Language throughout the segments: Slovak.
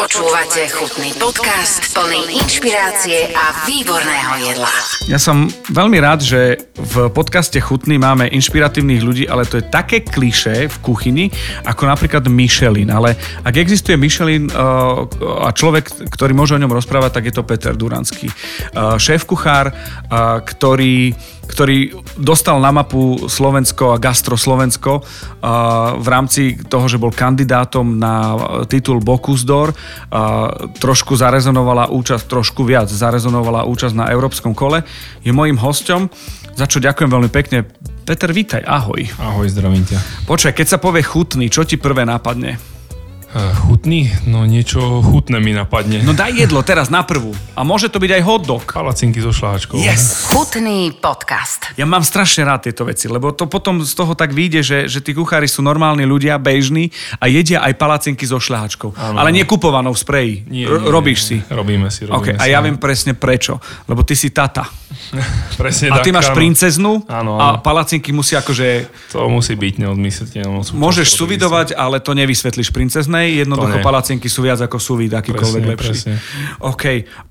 Počúvate chutný podcast plný inšpirácie a výborného jedla. Ja som veľmi rád, že v podcaste Chutný máme inšpiratívnych ľudí, ale to je také kliše v kuchyni, ako napríklad Michelin. Ale ak existuje Michelin uh, a človek, ktorý môže o ňom rozprávať, tak je to Peter Duranský. Uh, šéf-kuchár, uh, ktorý ktorý dostal na mapu Slovensko a Gastro Slovensko v rámci toho, že bol kandidátom na titul Bocuse d'Or. Trošku zarezonovala účasť, trošku viac zarezonovala účasť na európskom kole. Je mojím hosťom, za čo ďakujem veľmi pekne. Peter, vítaj, ahoj. Ahoj, zdravím ťa. Počkaj, keď sa povie chutný, čo ti prvé napadne? Uh, chutný? No niečo chutné mi napadne. No daj jedlo teraz na prvú. A môže to byť aj hot dog. Palacinky so šláčkou. Yes! Chutný podcast. Ja mám strašne rád tieto veci, lebo to potom z toho tak vyjde, že, že tí kuchári sú normálni ľudia, bežní a jedia aj palacinky so. Ano. Ale nekupovanou v spreji. Nie, nie, robíš si. Robíme si, robíme okay, si. A ja viem presne prečo. Lebo ty si tata. presne a ty tak, máš áno. princeznú Áno, a áno. palacinky musí akože... To musí byť neodmysliteľné. Môžeš suvidovať, ale to nevysvetlíš princeznej. Jednoducho palacinky sú viac ako suvid, akýkoľvek Presne, lepší. presne. OK.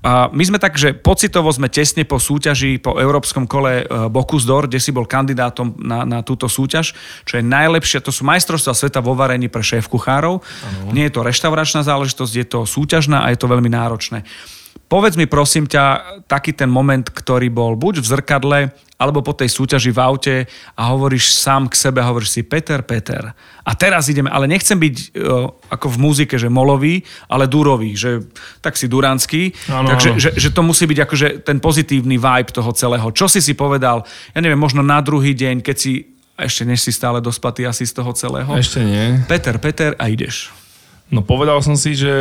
A my sme tak, že pocitovo sme tesne po súťaži, po európskom kole e, Bocuse d'Or, kde si bol kandidátom na, na túto súťaž, čo je najlepšie, to sú majstrovstvá sveta vo varení pre šéf kuchárov. Nie je to reštauračná záležitosť, je to súťažná a je to veľmi náročné. Povedz mi prosím ťa taký ten moment, ktorý bol buď v zrkadle, alebo po tej súťaži v aute a hovoríš sám k sebe hovoríš si Peter, Peter. A teraz ideme, ale nechcem byť uh, ako v muzike, že molový, ale durový, že tak si duranský. Takže že, že to musí byť akože ten pozitívny vibe toho celého. Čo si si povedal, ja neviem, možno na druhý deň, keď si, ešte než si stále dospatý asi z toho celého. Ešte nie. Peter, Peter a ideš. No povedal som si, že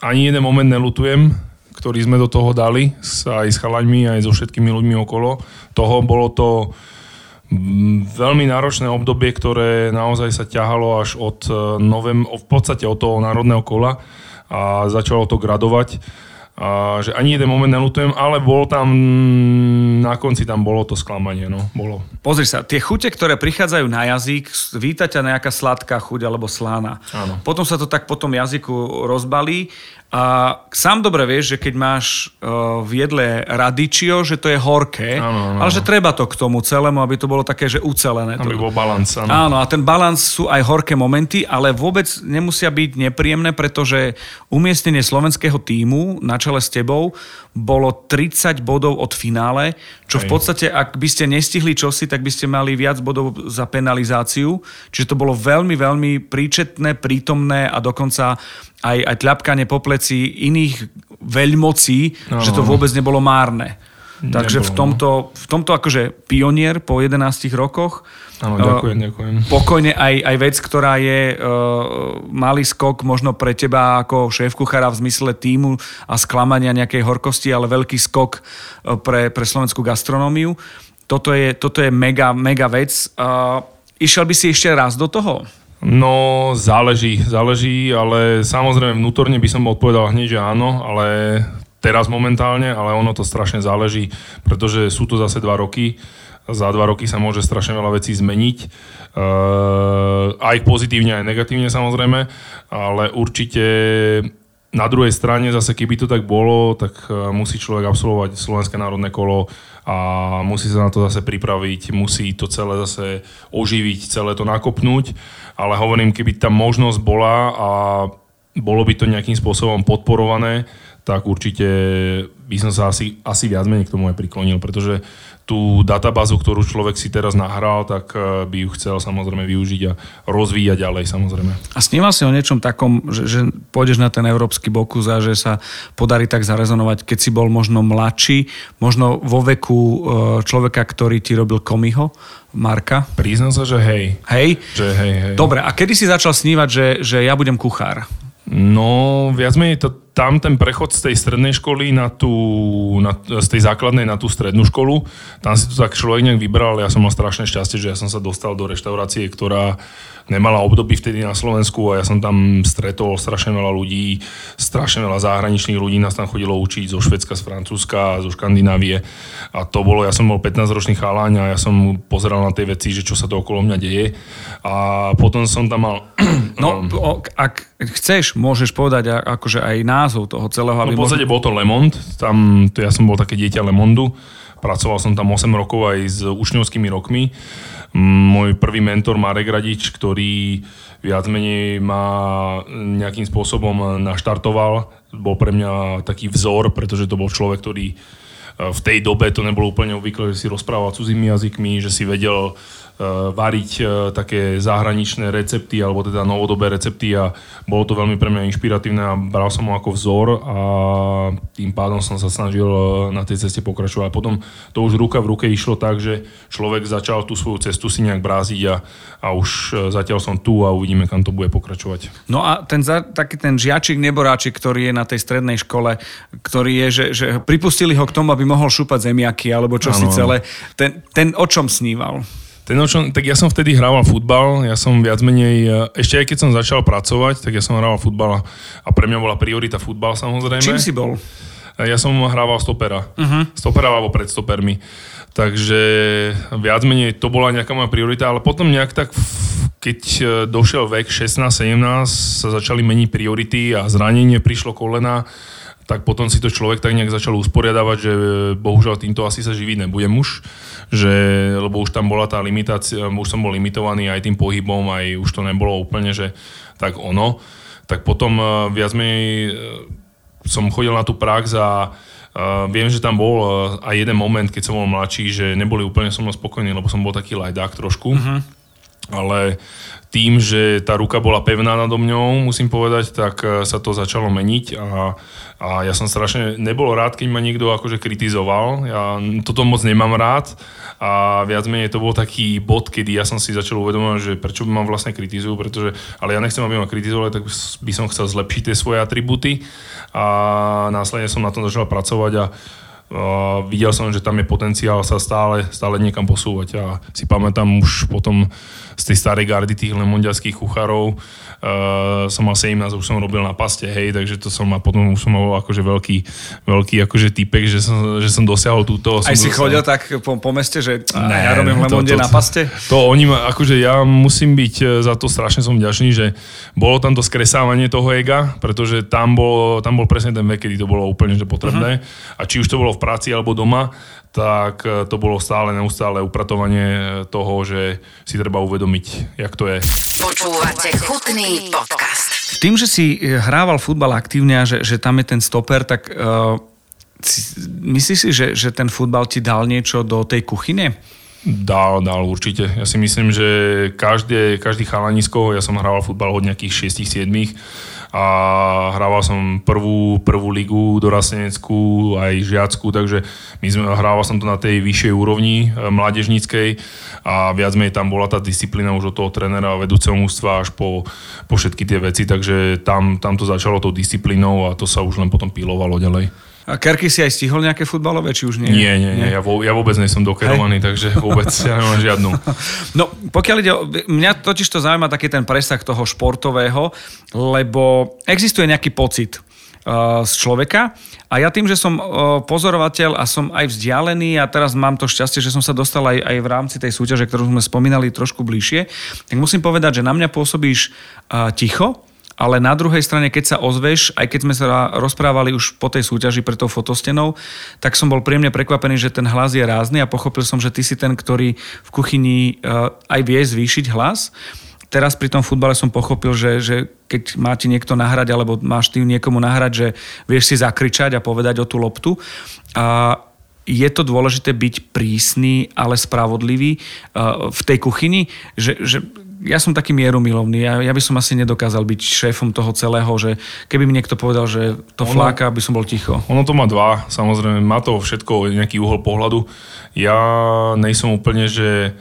ani jeden moment nelutujem, ktorý sme do toho dali, s- aj s chalaňmi, aj so všetkými ľuďmi okolo toho. Bolo to mm, veľmi náročné obdobie, ktoré naozaj sa ťahalo až od e, novem, v podstate od toho národného kola a začalo to gradovať. A že ani jeden moment nelutujem, ale bol tam, na konci tam bolo to sklamanie, no, bolo. Pozri sa, tie chute, ktoré prichádzajú na jazyk, víta ťa nejaká sladká chuť alebo slána. Áno. Potom sa to tak po tom jazyku rozbalí a sám dobre vieš, že keď máš uh, v jedle radičio, že to je horké, Áno, áno, ale že treba to k tomu celému, aby to bolo také, že ucelené. Aby bol balans, áno. Áno, a ten balans sú aj horké momenty, ale vôbec nemusia byť nepríjemné, pretože umiestnenie slovenského týmu na čele s tebou bolo 30 bodov od finále, čo v podstate, ak by ste nestihli čosi, tak by ste mali viac bodov za penalizáciu. Čiže to bolo veľmi, veľmi príčetné, prítomné a dokonca aj, aj tľapkanie po pleci iných veľmocí, Áno, že to vôbec nebolo márne. Takže v Nebolo, no. tomto, v tomto akože pionier po 11 rokoch Áno, ďakujem, ďakujem. pokojne aj, aj vec, ktorá je uh, malý skok možno pre teba ako šéf kuchára v zmysle týmu a sklamania nejakej horkosti, ale veľký skok uh, pre, pre slovenskú gastronómiu. Toto je, toto je mega, mega vec. Uh, išiel by si ešte raz do toho? No, záleží, záleží, ale samozrejme vnútorne by som odpovedal hneď, že áno, ale teraz momentálne, ale ono to strašne záleží, pretože sú to zase dva roky. Za dva roky sa môže strašne veľa vecí zmeniť. Uh, aj pozitívne, aj negatívne samozrejme, ale určite na druhej strane zase, keby to tak bolo, tak eh, musí človek absolvovať Slovenské národné kolo a musí sa na to zase pripraviť, musí to celé zase oživiť, celé to nakopnúť, ale hovorím, keby tá možnosť bola a bolo by to nejakým spôsobom podporované, tak určite by som sa asi, asi viac menej k tomu aj priklonil, pretože tú databázu, ktorú človek si teraz nahral, tak eh, by ju chcel samozrejme využiť a rozvíjať ďalej samozrejme. A sníval si o niečom takom, že, že pôjdeš na ten európsky bokus a že sa podarí tak zarezonovať, keď si bol možno mladší, možno vo veku uh, človeka, ktorý ti robil komiho, Marka? Priznám sa, že hej. Hej? Že hej, hej. Dobre, a kedy si začal snívať, že, že ja budem kuchár? No, viac menej to, tam ten prechod z tej strednej školy na tú, na, z tej základnej na tú strednú školu, tam si to tak človek nejak vybral, ja som mal strašné šťastie, že ja som sa dostal do reštaurácie, ktorá nemala období vtedy na Slovensku a ja som tam stretol strašne veľa ľudí, strašne veľa zahraničných ľudí nás tam chodilo učiť zo Švedska, z Francúzska, zo Škandinávie. A to bolo, ja som bol 15-ročný chaláň a ja som pozeral na tie veci, že čo sa to okolo mňa deje. A potom som tam mal No, ak chceš, môžeš povedať akože aj názov toho celého. No, v podstate bol to Lemond, tam, ja som bol také dieťa Lemondu, pracoval som tam 8 rokov aj s učňovskými rokmi. Môj prvý mentor Marek Radič, ktorý viac menej ma nejakým spôsobom naštartoval, bol pre mňa taký vzor, pretože to bol človek, ktorý e, v tej dobe to nebolo úplne obvykle, že si rozprával cudzými jazykmi, že si vedel Eh, variť eh, také zahraničné recepty alebo teda novodobé recepty a bolo to veľmi pre mňa inšpiratívne a bral som ho ako vzor a tým pádom som sa snažil eh, na tej ceste pokračovať. A potom to už ruka v ruke išlo tak, že človek začal tú svoju cestu si nejak bráziť a, a už zatiaľ som tu a uvidíme, kam to bude pokračovať. No a ten, taký ten žiačik neboráčik, ktorý je na tej strednej škole, ktorý je, že, že pripustili ho k tomu, aby mohol šúpať zemiaky alebo čo ano. si celé, ten, ten o čom sníval? Ten, čo, tak ja som vtedy hrával futbal, ja som viac menej, e, ešte aj keď som začal pracovať, tak ja som hrával futbal a, pre mňa bola priorita futbal samozrejme. Čím si bol? E, ja som hrával stopera. Uh-huh. Stopera alebo pred stopermi. Takže viac menej to bola nejaká moja priorita, ale potom nejak tak, keď e, došiel vek 16-17, sa začali meniť priority a zranenie prišlo kolena, tak potom si to človek tak nejak začal usporiadavať, že bohužiaľ týmto asi sa živiť nebudem už že, lebo už tam bola tá limitácia, už som bol limitovaný aj tým pohybom, aj už to nebolo úplne, že tak ono. Tak potom eh, viac menej eh, som chodil na tú prax a Uh, viem, že tam bol uh, aj jeden moment, keď som bol mladší, že neboli úplne so mnou spokojní, lebo som bol taký lajdák trošku. Uh-huh. Ale tým, že tá ruka bola pevná nado mňou, musím povedať, tak e, sa to začalo meniť a, a ja som strašne nebol rád, keď ma niekto akože kritizoval. Ja toto moc nemám rád a viac menej to bol taký bod, kedy ja som si začal uvedomovať, že prečo ma vlastne kritizujú, pretože, ale ja nechcem, aby ma kritizovali, tak by som chcel zlepšiť tie svoje atributy a následne som na tom začal pracovať a Uh, videl som, že tam je potenciál sa stále, stále niekam posúvať a si pamätám už potom z tej starej gardy tých lemondiackých kuchárov. Uh, som mal 17, už som robil na paste, hej, takže to som a potom už som mal akože veľký, veľký akože typek, že som, že som dosiahol túto. Aj si chodil tak po, po meste, že ne, ja robím lemonde na paste? To oni ma, akože ja musím byť e, za to strašne som vďačný, že bolo tam to skresávanie toho ega, pretože tam bol, tam bol presne ten vek, kedy to bolo úplne že potrebné. Uh-huh. A či už to bolo v práci alebo doma, tak e, to bolo stále, neustále upratovanie e, toho, že si treba uvedomiť, jak to je. Počúvate chutný podcast. Tým, že si e, hrával futbal aktívne a že, že tam je ten stoper, tak uh, myslíš si, že, že ten futbal ti dal niečo do tej kuchyne? Dal, dal určite. Ja si myslím, že každé, každý chalanisko, ja som hrával futbal od nejakých 6-7, a hrával som prvú, prvú ligu dorasteneckú, aj žiackú, takže my sme, hrával som to na tej vyššej úrovni e, mládežníckej a viac menej tam bola tá disciplína už od toho trénera vedúceho mústva až po, po všetky tie veci, takže tam, tam to začalo tou disciplínou a to sa už len potom pilovalo ďalej. A Kerky si aj stihol nejaké futbalové, či už nie? Nie, nie, nie. Ja, vo, ja vôbec nie som dokerovaný, Hej. takže vôbec ja nemám žiadnu. No, pokiaľ ide, mňa totiž to zaujíma taký ten presah toho športového, lebo existuje nejaký pocit uh, z človeka a ja tým, že som uh, pozorovateľ a som aj vzdialený a teraz mám to šťastie, že som sa dostal aj, aj v rámci tej súťaže, ktorú sme spomínali trošku bližšie, tak musím povedať, že na mňa pôsobíš uh, ticho, ale na druhej strane, keď sa ozveš, aj keď sme sa rozprávali už po tej súťaži pre tou fotostenou, tak som bol príjemne prekvapený, že ten hlas je rázny a pochopil som, že ty si ten, ktorý v kuchyni eh, aj vie zvýšiť hlas. Teraz pri tom futbale som pochopil, že, že keď má ti niekto nahrať, alebo máš ty niekomu nahrať, že vieš si zakričať a povedať o tú loptu. A je to dôležité byť prísny, ale spravodlivý uh, v tej kuchyni, že, že ja som taký mierumilovný. Ja, ja by som asi nedokázal byť šéfom toho celého, že keby mi niekto povedal, že to ono, fláka, by som bol ticho. Ono to má dva, samozrejme, má to všetko nejaký uhol pohľadu. Ja nejsom úplne, že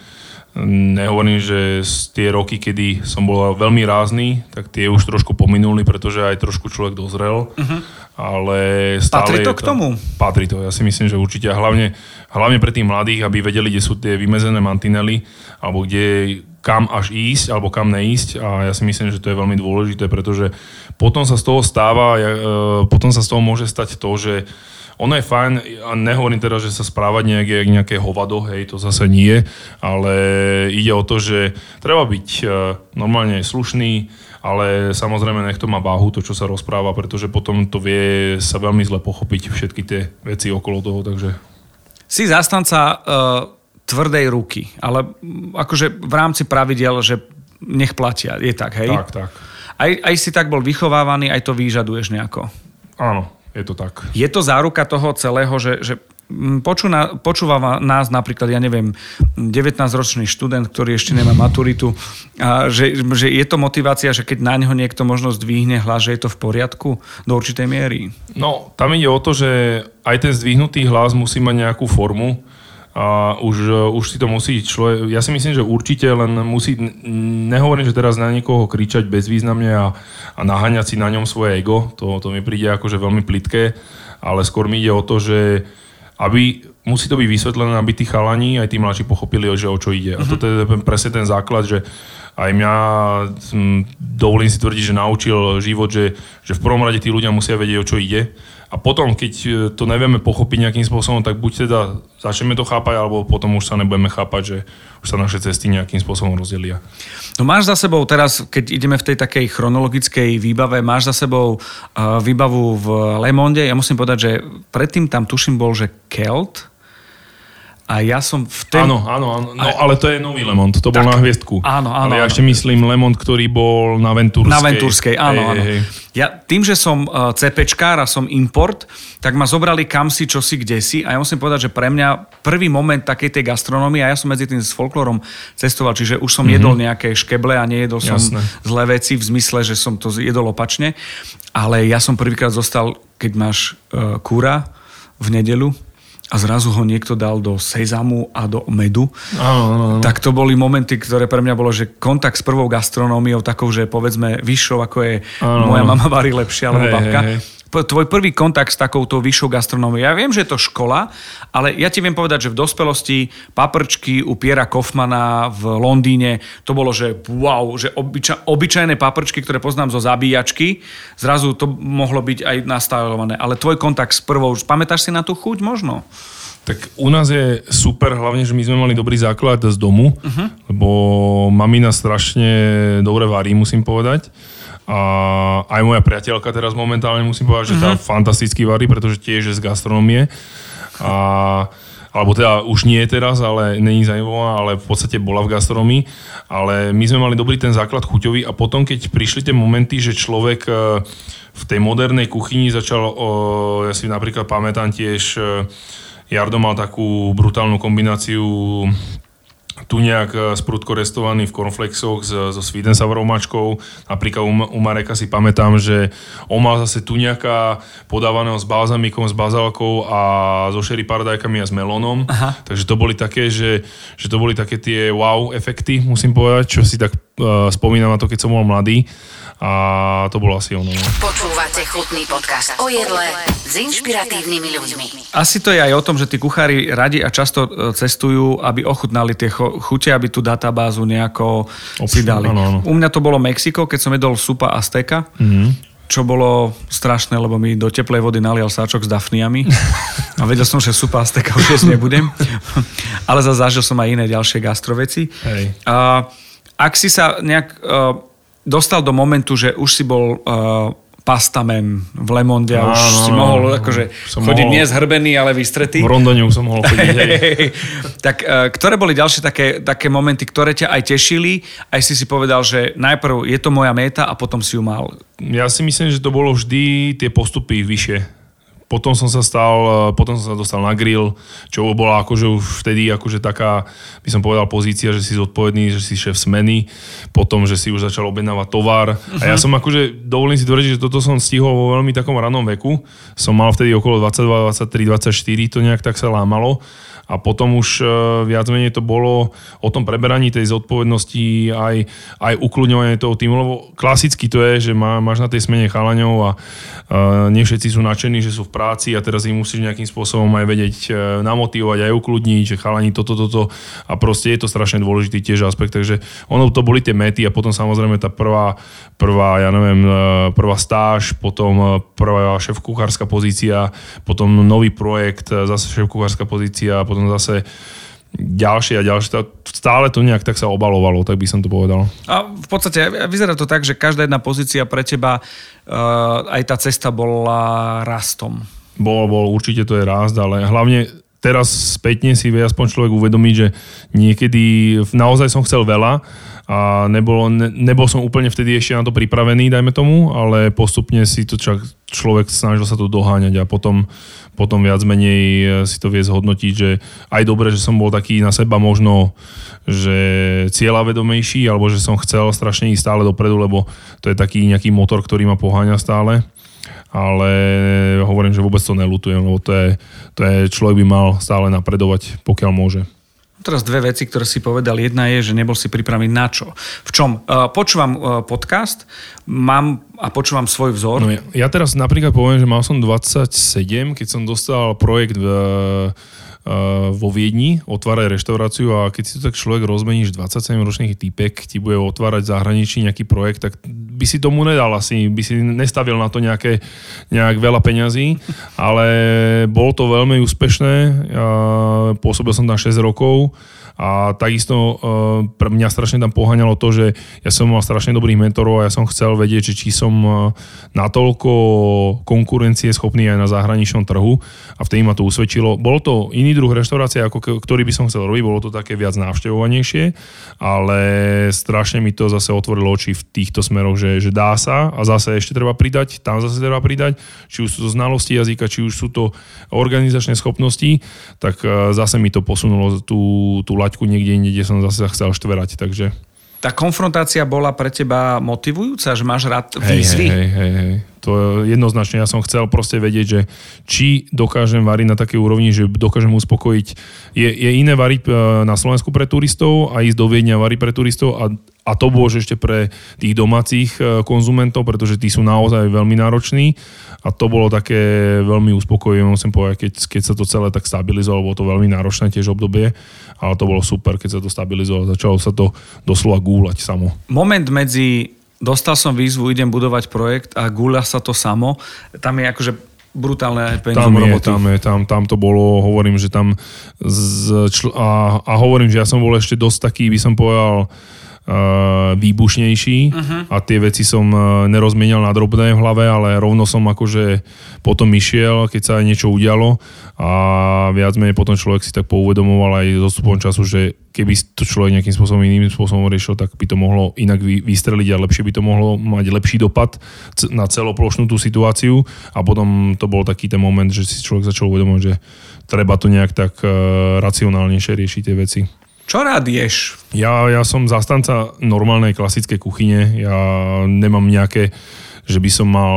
nehovorím, že z tie roky, kedy som bol veľmi rázny, tak tie už trošku pominuli, pretože aj trošku človek dozrel. Uh-huh. Ale stále Patrí to, to k tomu? Patrí to, ja si myslím, že určite. A hlavne, hlavne pre tých mladých, aby vedeli, kde sú tie vymezené mantinely, alebo kde kam až ísť alebo kam neísť. A ja si myslím, že to je veľmi dôležité, pretože potom sa z toho stáva, e, potom sa z toho môže stať to, že ono je fajn, a nehovorím teda, že sa správať nejaké, nejaké hovado, hej, to zase nie, ale ide o to, že treba byť e, normálne slušný, ale samozrejme nech to má váhu, to, čo sa rozpráva, pretože potom to vie sa veľmi zle pochopiť všetky tie veci okolo toho, takže... Si zastanca uh tvrdej ruky, ale akože v rámci pravidel, že nech platia, je tak, hej? Tak, tak. Aj, aj si tak bol vychovávaný, aj to vyžaduješ nejako. Áno, je to tak. Je to záruka toho celého, že, že počúva, počúva nás napríklad, ja neviem, 19-ročný študent, ktorý ešte nemá maturitu, a že, že je to motivácia, že keď na neho niekto možno zdvihne hlas, že je to v poriadku do určitej miery? No, tam ide o to, že aj ten zdvihnutý hlas musí mať nejakú formu a už, už si to musí človek, ja si myslím, že určite len musí, nehovorím, že teraz na niekoho kričať bezvýznamne a, a naháňať si na ňom svoje ego, to, to mi príde akože veľmi plitké, ale skôr mi ide o to, že aby, musí to byť vysvetlené, aby tí chalani aj tí mladší pochopili, že o čo ide. A mhm. toto je presne ten základ, že aj mňa, dovolím si tvrdiť, že naučil život, že, že v prvom rade tí ľudia musia vedieť, o čo ide a potom, keď e, to nevieme pochopiť nejakým spôsobom, tak buď teda začneme to chápať, alebo potom už sa nebudeme chápať, že už sa naše cesty nejakým spôsobom rozdelia. No máš za sebou teraz, keď ideme v tej takej chronologickej výbave, máš za sebou uh, výbavu v Lemonde. Ja musím povedať, že predtým tam tuším bol, že Kelt, a ja som v ten... Áno, áno, áno. No, ale to je nový Lemont, to bol tak, na hviezdku. Áno, áno. Ale ja ešte myslím Lemont, ktorý bol na Venturskej. Na Venturskej, áno, áno. Hej, hej. Ja tým, že som uh, CPčkár a som import, tak ma zobrali kam si, čo si, kde si. A ja musím povedať, že pre mňa prvý moment takej tej gastronómie, a ja som medzi tým s folklorom cestoval, čiže už som mm-hmm. jedol nejaké škeble a nejedol som Jasné. zlé veci v zmysle, že som to jedol opačne. Ale ja som prvýkrát zostal, keď máš uh, kúra v nedelu, a zrazu ho niekto dal do sezamu a do medu. Áno, áno, áno. Tak to boli momenty, ktoré pre mňa bolo, že kontakt s prvou gastronómiou, takou, že povedzme vyššou, ako je áno, moja mama varí lepšie, alebo hej, babka. Hej, hej tvoj prvý kontakt s takouto vyššou gastronómiou. Ja viem, že je to škola, ale ja ti viem povedať, že v dospelosti paprčky u Piera Kaufmana v Londýne, to bolo, že wow, že obyča, obyčajné paprčky, ktoré poznám zo zabíjačky, zrazu to mohlo byť aj nastajlované. Ale tvoj kontakt s prvou, pamätáš si na tú chuť možno? Tak u nás je super, hlavne, že my sme mali dobrý základ z domu, uh-huh. lebo mamina strašne dobre varí, musím povedať. A aj moja priateľka teraz momentálne musím povedať, že tá mm-hmm. fantasticky varí, pretože tiež je z gastronomie. A, alebo teda už nie je teraz, ale není zaujímavá, ale v podstate bola v gastronomii. Ale my sme mali dobrý ten základ chuťový a potom, keď prišli tie momenty, že človek e, v tej modernej kuchyni začal, ja si napríklad pamätám tiež, e, Jardo mal takú brutálnu kombináciu tu nejak e, sprudko restovaný v cornflakesoch so Sweden Sour mačkou. Napríklad u Mareka si pamätám, že on mal zase tu nejaká podávaného s balzamikom, s bazálkou a so sherry paradajkami a s melónom. Aha. Takže to boli také, že, že to boli také tie wow efekty, musím povedať, čo si tak uh, spomínam na to, keď som bol mladý a to bolo asi ono. No. Počúvate chutný podcast o jedle s inšpiratívnymi ľuďmi. Asi to je aj o tom, že tí kuchári radi a často e, cestujú, aby ochutnali tie chute, aby tú databázu nejako si dali. Ano. U mňa to bolo Mexiko, keď som jedol supa Azteka. Mm-hmm čo bolo strašné, lebo mi do teplej vody nalial sáčok s dafniami a vedel som, že supa Azteka už jesť nebudem. Ale zase zažil som aj iné ďalšie gastroveci. Hej. A ak si sa nejak uh, dostal do momentu, že už si bol uh, pastamen v Lemonde a už no, si mohol akože chodiť mohol, nie zhrbený, ale vystretý. V Rondone už som mohol chodiť. Tak uh, ktoré boli ďalšie také, také momenty, ktoré ťa aj tešili, aj si si povedal, že najprv je to moja méta a potom si ju mal? Ja si myslím, že to bolo vždy tie postupy vyššie potom som sa stal, e, potom som sa dostal na grill, čo bola akože už vtedy akože taká, by som povedal, pozícia, že si zodpovedný, že si šéf smeny, potom, že si už začal objednávať tovar. Uh-huh. A ja mhm. som akože, dovolím si tvrdiť, že toto som stihol vo veľmi takom ranom veku. Som mal vtedy okolo 22, 23, 24, to nejak tak sa lámalo a potom už e, viac menej to bolo o tom preberaní tej zodpovednosti aj, aj ukludňovanie toho týmu, lebo klasicky to je, že má, máš na tej smene chalaňov a uh, nie všetci sú nadšení, že sú v práci a teraz ich musíš nejakým spôsobom aj vedieť e, namotivovať, aj ukludniť, že chalani toto, toto. A proste je to strašne dôležitý tiež aspekt, takže ono to boli tie mety a potom samozrejme tá prvá, prvá ja neviem, prvá stáž, potom prvá šéf-kuchárska pozícia, potom nový projekt, zase šéf-kuchárska pozícia, potom zase ďalšie a ďalšie. Stále to nejak tak sa obalovalo, tak by som to povedal. A v podstate vyzerá to tak, že každá jedna pozícia pre teba, uh, aj tá cesta bola rastom. Bol, bol, určite to je rast, ale hlavne teraz spätne si vie aspoň človek uvedomiť, že niekedy naozaj som chcel veľa a nebol, ne, nebol som úplne vtedy ešte na to pripravený, dajme tomu, ale postupne si to čak, človek snažil sa to doháňať a potom potom viac menej e, si to vie zhodnotiť, že aj dobre, že som bol taký na seba možno, že vedomejší, alebo že som chcel strašne ísť stále dopredu, lebo to je taký nejaký motor, ktorý ma poháňa stále ale hovorím, že vôbec to nelutujem, lebo to je, to je človek by mal stále napredovať, pokiaľ môže. Teraz dve veci, ktoré si povedal. Jedna je, že nebol si pripravený na čo. V čom? Uh, počúvam uh, podcast, mám a počúvam svoj vzor. No ja, ja teraz napríklad poviem, že mal som 27, keď som dostal projekt v, vo Viedni, otvárať reštauráciu a keď si to tak človek rozmeníš, 27-ročných typek ti bude otvárať zahraničí nejaký projekt, tak by si tomu nedal asi, by si nestavil na to nejaké, nejak veľa peňazí, ale bolo to veľmi úspešné, pôsobil som tam 6 rokov, a takisto e, pre mňa strašne tam poháňalo to, že ja som mal strašne dobrých mentorov a ja som chcel vedieť, že či som e, natoľko konkurencie schopný aj na zahraničnom trhu a vtedy ma to usvedčilo. Bolo to iný druh reštaurácie, ako ktorý by som chcel robiť, bolo to také viac návštevovanejšie, ale strašne mi to zase otvorilo oči v týchto smeroch, že, že dá sa a zase ešte treba pridať, tam zase treba pridať, či už sú to znalosti jazyka, či už sú to organizačné schopnosti, tak e, zase mi to posunulo tú, tú laťku niekde inde, kde som zase chcel štverať, takže... Tá konfrontácia bola pre teba motivujúca, že máš rád výzvy? Hej, hej, hej, To jednoznačne, ja som chcel proste vedieť, že či dokážem variť na takej úrovni, že dokážem uspokojiť. Je, je iné variť e, na Slovensku pre turistov a ísť do Viedňa variť pre turistov a a to bolo ešte pre tých domácich e, konzumentov, pretože tí sú naozaj veľmi nároční a to bolo také veľmi uspokojivé, musím povedať, keď, keď sa to celé tak stabilizovalo, bolo to veľmi náročné tiež obdobie, ale to bolo super, keď sa to stabilizovalo, začalo sa to doslova gúľať samo. Moment medzi dostal som výzvu, idem budovať projekt a gúľa sa to samo, tam je akože brutálne penzum tam je, roboty. Tam, je, tam, tam to bolo, hovorím, že tam z, čl- a, a hovorím, že ja som bol ešte dosť taký, by som povedal, uh, výbušnejší uh-huh. a tie veci som uh, nerozmienial na drobné v hlave, ale rovno som akože potom išiel, keď sa niečo udialo a viac menej potom človek si tak pouvedomoval aj so stupom času, že keby to človek nejakým spôsobom iným spôsobom riešil, tak by to mohlo inak vystreliť a lepšie by to mohlo mať lepší dopad na celoplošnú tú situáciu a potom to bol taký ten moment, že si človek začal uvedomovať, že treba to nejak tak uh, racionálnejšie riešiť tie veci. Čo rád ješ? Ja, ja som zastanca normálnej klasickej kuchyne. Ja nemám nejaké že by som mal,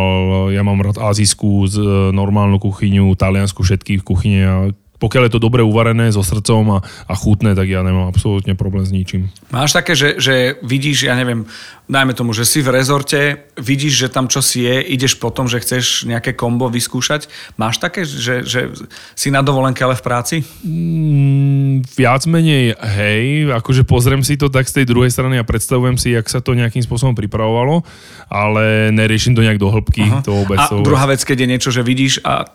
ja mám rád azijskú, normálnu kuchyňu, taliansku, všetky kuchyne. Ja pokiaľ je to dobre uvarené so srdcom a, a chutné, tak ja nemám absolútne problém s ničím. Máš také, že, že vidíš, ja neviem, dajme tomu, že si v rezorte, vidíš, že tam čo si je, ideš potom, že chceš nejaké kombo vyskúšať. Máš také, že, že si na dovolenke, ale v práci? Mm, viac menej, hej, akože pozriem si to tak z tej druhej strany a predstavujem si, jak sa to nejakým spôsobom pripravovalo, ale neriešim to nejak do hĺbky. To vôbec, a to vôbec. druhá vec, keď je niečo, že vidíš a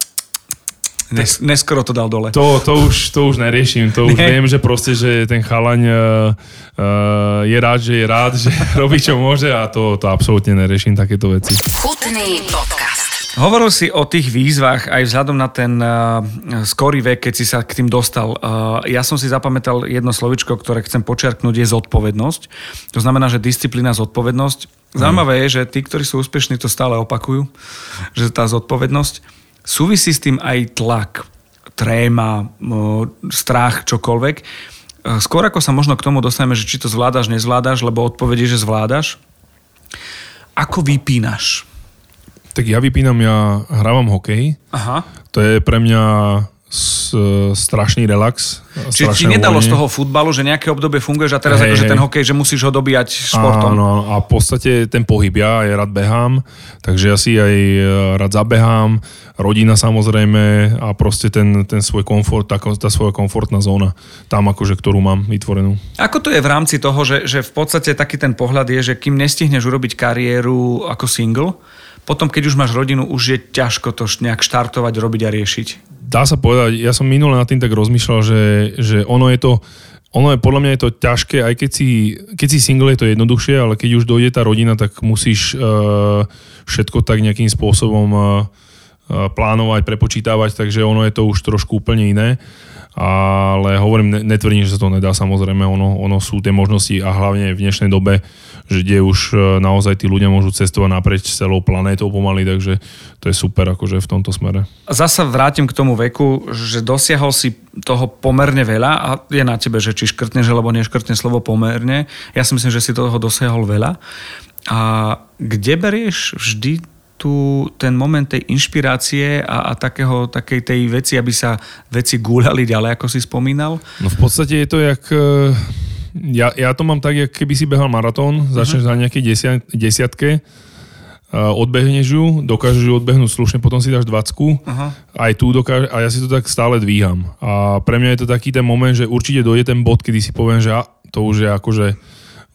Nes, neskoro to dal dole. To, to, už, to už neriešim, to už Nie. viem, že proste, že ten chalaň uh, uh, je rád, že je rád, že robí čo môže a to, to absolútne neriešim takéto veci. Chutný podcast. Hovoril si o tých výzvach aj vzhľadom na ten uh, skorý vek, keď si sa k tým dostal. Uh, ja som si zapamätal jedno slovičko, ktoré chcem počiarknúť, je zodpovednosť. To znamená, že disciplína, zodpovednosť. Zaujímavé je, že tí, ktorí sú úspešní, to stále opakujú, že tá zodpovednosť Súvisí s tým aj tlak, tréma, strach, čokoľvek. E, skôr ako sa možno k tomu dostaneme, že či to zvládaš, nezvládaš, lebo odpovedí, že zvládaš. Ako vypínaš? Tak ja vypínam, ja hrávam hokej. Aha. To je pre mňa s, strašný relax. Čiže ti nedalo z toho futbalu, že nejaké obdobie funguješ a teraz hey, akože ten hokej, že musíš ho dobíjať športom. Áno, a v podstate ten pohyb, ja aj rád behám, takže ja si aj e, rád zabehám, rodina samozrejme a proste ten, ten svoj komfort, tá, tá svoja komfortná zóna, tam akože, ktorú mám vytvorenú. Ako to je v rámci toho, že, že v podstate taký ten pohľad je, že kým nestihneš urobiť kariéru ako single, potom keď už máš rodinu, už je ťažko to nejak štartovať, robiť a riešiť dá sa povedať, ja som minule nad tým tak rozmýšľal, že, že ono je to, ono je, podľa mňa je to ťažké, aj keď si, keď si single je to jednoduchšie, ale keď už dojde tá rodina, tak musíš uh, všetko tak nejakým spôsobom uh, plánovať, prepočítavať, takže ono je to už trošku úplne iné ale hovorím, netvrdím, že sa to nedá, samozrejme, ono, ono sú tie možnosti a hlavne v dnešnej dobe, že kde už e, naozaj tí ľudia môžu cestovať naprieč celou planétou pomaly, takže to je super akože v tomto smere. Zasa vrátim k tomu veku, že dosiahol si toho pomerne veľa a je na tebe, že či škrtneš alebo neškrtneš slovo pomerne. Ja si myslím, že si toho dosiahol veľa. A kde berieš vždy tu ten moment tej inšpirácie a, a takého, takej tej veci, aby sa veci gúľali ďalej, ako si spomínal? No v podstate je to jak... E, ja, ja to mám tak, jak keby si behal maratón, začneš uh-huh. na nejakej desiat, desiatke, odbehneš ju, dokážeš ju odbehnúť slušne, potom si dáš 20 uh-huh. aj tu dokáže, a ja si to tak stále dvíham. A pre mňa je to taký ten moment, že určite dojde ten bod, kedy si poviem, že to už je akože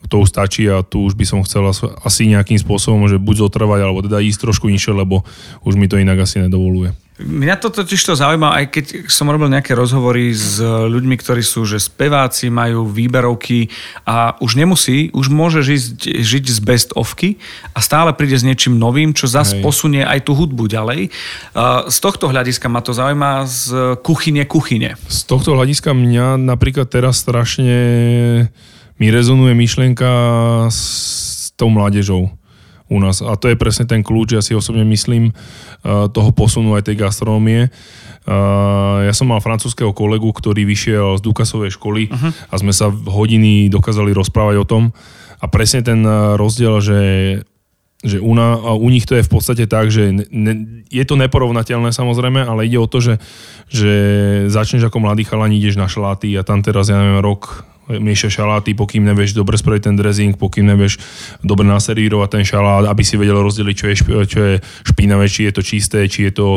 to už stačí a tu už by som chcel asi nejakým spôsobom, že buď zotrvať, alebo teda ísť trošku nižšie, lebo už mi to inak asi nedovoluje. Mňa to totiž to zaujíma, aj keď som robil nejaké rozhovory s ľuďmi, ktorí sú že speváci, majú výberovky a už nemusí, už môže žiť, žiť z best ofky a stále príde s niečím novým, čo zase posunie aj tú hudbu ďalej. Z tohto hľadiska ma to zaujíma z kuchyne kuchyne. Z tohto hľadiska mňa napríklad teraz strašne mi rezonuje myšlienka s tou mládežou u nás. A to je presne ten kľúč, ja si osobne myslím, uh, toho posunu aj tej gastronómie. Uh, ja som mal francúzského kolegu, ktorý vyšiel z Dukasovej školy uh-huh. a sme sa hodiny dokázali rozprávať o tom. A presne ten uh, rozdiel, že že u, na, u nich to je v podstate tak, že ne, je to neporovnateľné samozrejme, ale ide o to, že, že začneš ako mladý chalán, ideš na šláty a tam teraz, ja neviem, rok, mieša šaláty, pokým nevieš dobre spraviť ten dressing, pokým nevieš dobre naservírovať ten šalát, aby si vedel rozdeliť, čo je, čo je špinavé, či je to čisté, či je, to,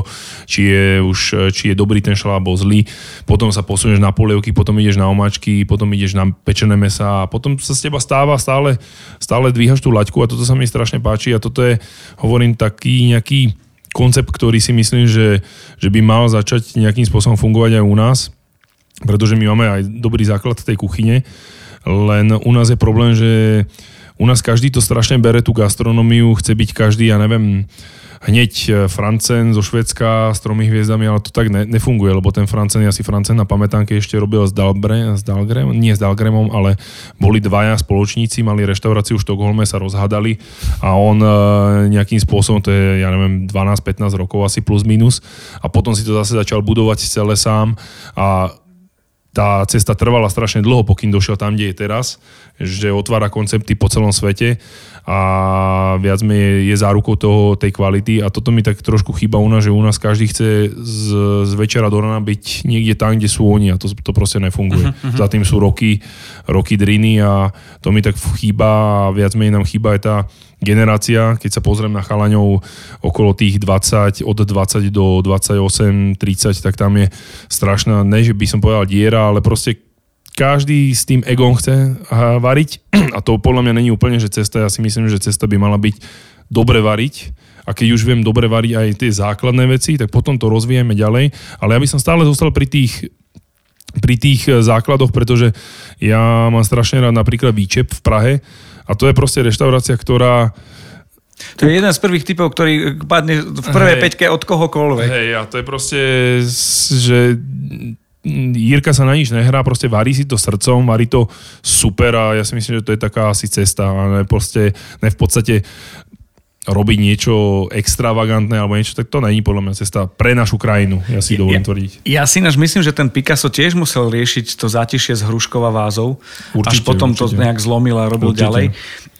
či je, už, či je dobrý ten šalát, alebo zlý. Potom sa posunieš na polievky, potom ideš na omáčky, potom ideš na pečené mesa a potom sa z teba stáva stále, stále dvíhaš tú laťku a toto sa mi strašne páči a toto je, hovorím, taký nejaký koncept, ktorý si myslím, že, že by mal začať nejakým spôsobom fungovať aj u nás pretože my máme aj dobrý základ tej kuchyne, len u nás je problém, že u nás každý to strašne bere tú gastronómiu, chce byť každý, ja neviem, hneď e, Francen zo Švedska s tromi hviezdami, ale to tak ne, nefunguje, lebo ten Francen, ja si Francen na pamätánke ešte robil s, Dalbre, s Dalgrem, nie s Dalgremom, ale boli dvaja spoločníci, mali reštauráciu v Štokholme, sa rozhádali a on e, nejakým spôsobom, to je, ja neviem, 12-15 rokov asi plus minus a potom si to zase začal budovať celé sám a tá cesta trvala strašne dlho, pokým došiel tam, kde je teraz, že otvára koncepty po celom svete a viac mi je, je zárukou toho, tej kvality a toto mi tak trošku chýba u nás, že u nás každý chce z, z večera do rana byť niekde tam, kde sú oni a to, to proste nefunguje. Uh-huh. Za tým sú roky, roky driny a to mi tak chýba a viac menej nám chýba aj tá generácia, keď sa pozriem na chalaňov okolo tých 20, od 20 do 28, 30, tak tam je strašná, ne že by som povedal diera, ale proste každý s tým egom chce variť. A to podľa mňa není úplne, že cesta, ja si myslím, že cesta by mala byť dobre variť. A keď už viem dobre variť aj tie základné veci, tak potom to rozvíjame ďalej, ale ja by som stále zostal pri tých pri tých základoch, pretože ja mám strašne rád napríklad výčep v Prahe, a to je proste reštaurácia, ktorá to je jeden z prvých typov, ktorý padne v prvej hey, peťke od kohokoľvek. Hej, a to je proste, že Jirka sa na nič nehrá, proste varí si to srdcom, varí to super a ja si myslím, že to je taká asi cesta. A ne, proste, ne v podstate robiť niečo extravagantné alebo niečo, tak to není podľa mňa cesta pre našu krajinu, ja si dovolím ja, tvrdiť. Ja si naž myslím, že ten Picasso tiež musel riešiť to zátišie z hruškova vázov, určite, až potom určite. to nejak zlomil a robil určite. ďalej.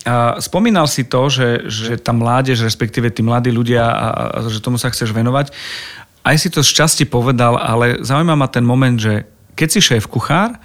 A spomínal si to, že, že tá mládež, respektíve tí mladí ľudia, a, a že tomu sa chceš venovať. aj si to z časti povedal, ale zaujíma ma ten moment, že keď si šéf kuchár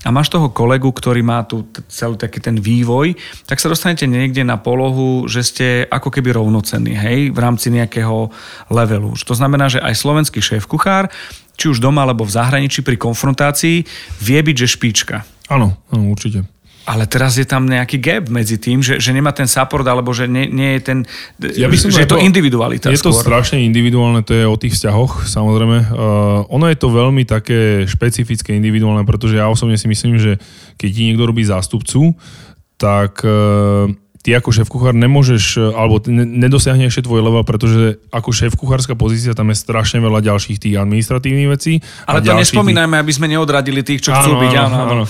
a máš toho kolegu, ktorý má tu celý taký ten vývoj, tak sa dostanete niekde na polohu, že ste ako keby rovnocenní, hej, v rámci nejakého levelu. To znamená, že aj slovenský šéf kuchár, či už doma alebo v zahraničí pri konfrontácii, vie byť, že špička. Áno, áno, určite. Ale teraz je tam nejaký gap medzi tým, že, že nemá ten support, alebo že nie, nie je ten... Ja by som že je to individualita Je skôr. to strašne individuálne, to je o tých vzťahoch, samozrejme. Uh, ono je to veľmi také špecifické, individuálne, pretože ja osobne si myslím, že keď ti niekto robí zástupcu, tak uh, ty ako šéf kuchár nemôžeš, alebo nedosiahne ešte tvoj level, pretože ako šéf kuchárska pozícia tam je strašne veľa ďalších tých administratívnych vecí. Ale to nespomínajme, tých... aby sme neodradili tých, čo áno, chcú byť. Áno, áno. áno.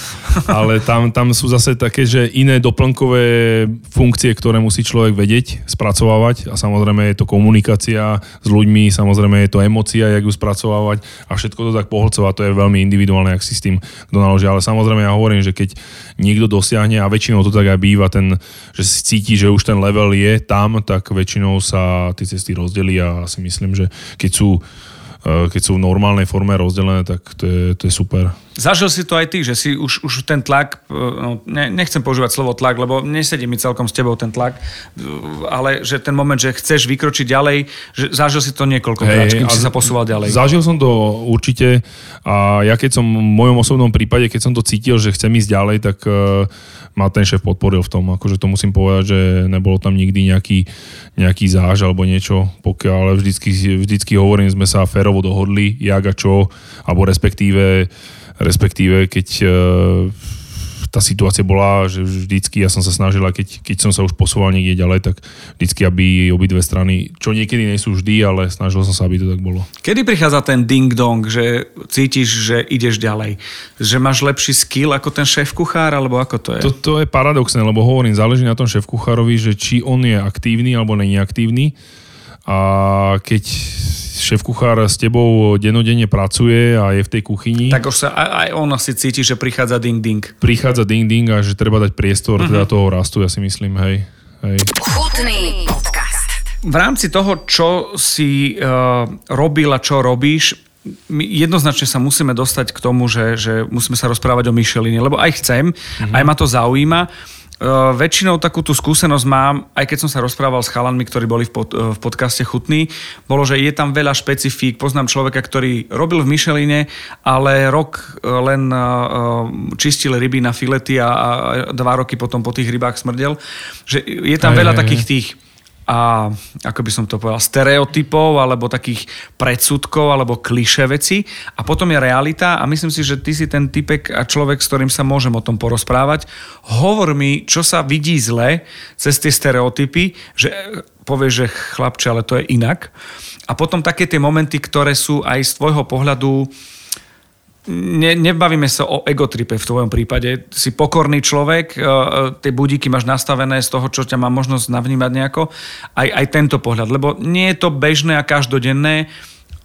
Ale tam, tam sú zase také, že iné doplnkové funkcie, ktoré musí človek vedieť, spracovávať a samozrejme je to komunikácia s ľuďmi, samozrejme je to emocia, jak ju spracovávať a všetko to tak pohlcovať, to je veľmi individuálne, ak si s tým kto naloží. Ale samozrejme ja hovorím, že keď niekto dosiahne a väčšinou to tak aj býva, ten, že si cíti, že už ten level je tam, tak väčšinou sa tie cesty rozdelí a si myslím, že keď sú Eh, keď sú v normálnej forme rozdelené, tak to je, to je super. Zažil si to aj ty, že si už, už ten tlak, eh, no, ne, nechcem používať slovo tlak, lebo nesedí mi celkom s tebou ten tlak, eh, ale že ten moment, že chceš vykročiť ďalej, že zažil si to niekoľkokrát, hey, kým si sa posúval ďalej. Zažil som to určite a ja keď som v mojom osobnom prípade, keď som to cítil, že chcem ísť ďalej, tak uh, ma ten šéf podporil v tom, akože to musím povedať, že nebolo tam nikdy nejaký, nejaký záž alebo niečo, pokiaľ, ale vždycky, vždycky hovorím, sme sa férovo dohodli, jak a čo, alebo respektíve, respektíve keď uh, tá situácia bola, že vždycky ja som sa snažila, keď, keď som sa už posúval niekde ďalej, tak vždycky, aby obidve strany, čo niekedy nie sú vždy, ale snažil som sa, aby to tak bolo. Kedy prichádza ten ding-dong, že cítiš, že ideš ďalej? Že máš lepší skill ako ten šéf kuchár, alebo ako to je? To, je paradoxné, lebo hovorím, záleží na tom šéf kuchárovi, že či on je aktívny alebo není aktívny. A keď šéf kuchár s tebou denodenne pracuje a je v tej kuchyni. Tak už sa aj on asi cíti, že prichádza ding ding. Prichádza ding ding a že treba dať priestor uh-huh. teda toho rastu, ja si myslím, hej. hej. Chutný podcast. V rámci toho, čo si uh, robil a čo robíš, my jednoznačne sa musíme dostať k tomu, že, že musíme sa rozprávať o Micheline, lebo aj chcem, mm-hmm. aj ma to zaujíma. Uh, väčšinou takú tú skúsenosť mám, aj keď som sa rozprával s chalanmi, ktorí boli v, pod, uh, v podcaste Chutný, bolo, že je tam veľa špecifík. Poznám človeka, ktorý robil v Micheline, ale rok uh, len čistil ryby na filety a, a dva roky potom po tých rybách smrdel. Že je tam aj, veľa aj, takých tých a ako by som to povedal, stereotypov alebo takých predsudkov alebo kliše veci a potom je realita a myslím si, že ty si ten typek a človek, s ktorým sa môžem o tom porozprávať. Hovor mi, čo sa vidí zle cez tie stereotypy, že povieš, že chlapče, ale to je inak. A potom také tie momenty, ktoré sú aj z tvojho pohľadu ne, nebavíme sa o egotripe v tvojom prípade. Si pokorný človek, e, e, tie budíky máš nastavené z toho, čo ťa má možnosť navnímať nejako. Aj, aj tento pohľad, lebo nie je to bežné a každodenné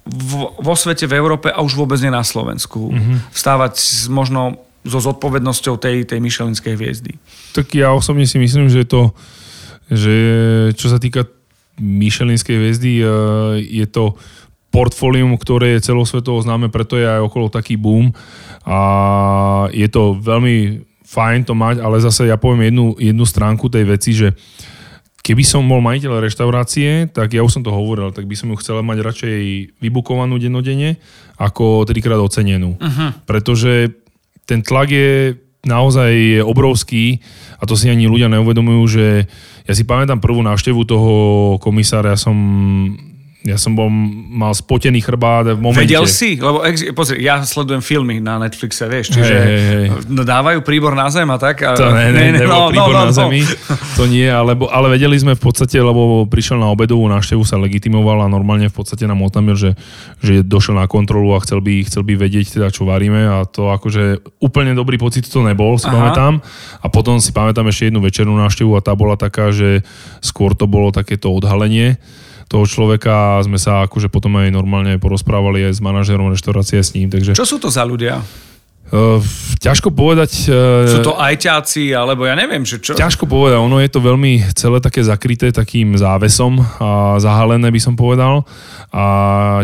vo, vo svete, v Európe a už vôbec nie na Slovensku. Mm-hmm. Vstávať možno so zodpovednosťou tej, tej myšelinskej hviezdy. Tak ja osobne si myslím, že to, že čo sa týka myšelinskej hviezdy, e, je to portfólium, ktoré je celosvetovo známe, preto je aj okolo taký boom a je to veľmi fajn to mať, ale zase ja poviem jednu, jednu stránku tej veci, že keby som bol majiteľ reštaurácie, tak ja už som to hovoril, tak by som ju chcel mať radšej vybukovanú dennodenne ako trikrát ocenenú. Uh-huh. Pretože ten tlak je naozaj obrovský a to si ani ľudia neuvedomujú, že ja si pamätám prvú návštevu toho komisára, ja som ja som bol, mal spotený chrbát v momente. Vedel si? Lebo pozri, ja sledujem filmy na Netflixe, vieš, čiže hey, hey, hey. dávajú príbor na zem a tak. A... To ne, ne, ne, nebol no, príbor no, no, na no. zemi, to nie, ale, ale vedeli sme v podstate, lebo prišiel na obedovú návštevu, sa legitimoval a normálne v podstate nám otamil, že, že došiel na kontrolu a chcel by, chcel by vedieť teda, čo varíme a to akože úplne dobrý pocit to nebol, si Aha. pamätám. A potom si pamätám ešte jednu večernú návštevu a tá bola taká, že skôr to bolo takéto odhalenie toho človeka sme sa akože potom aj normálne porozprávali aj s manažerom reštaurácie s ním. Takže... Čo sú to za ľudia? Uh, ťažko povedať... Uh, Sú to ajťáci, alebo ja neviem, že čo... Ťažko povedať, ono je to veľmi celé také zakryté takým závesom a zahalené by som povedal. A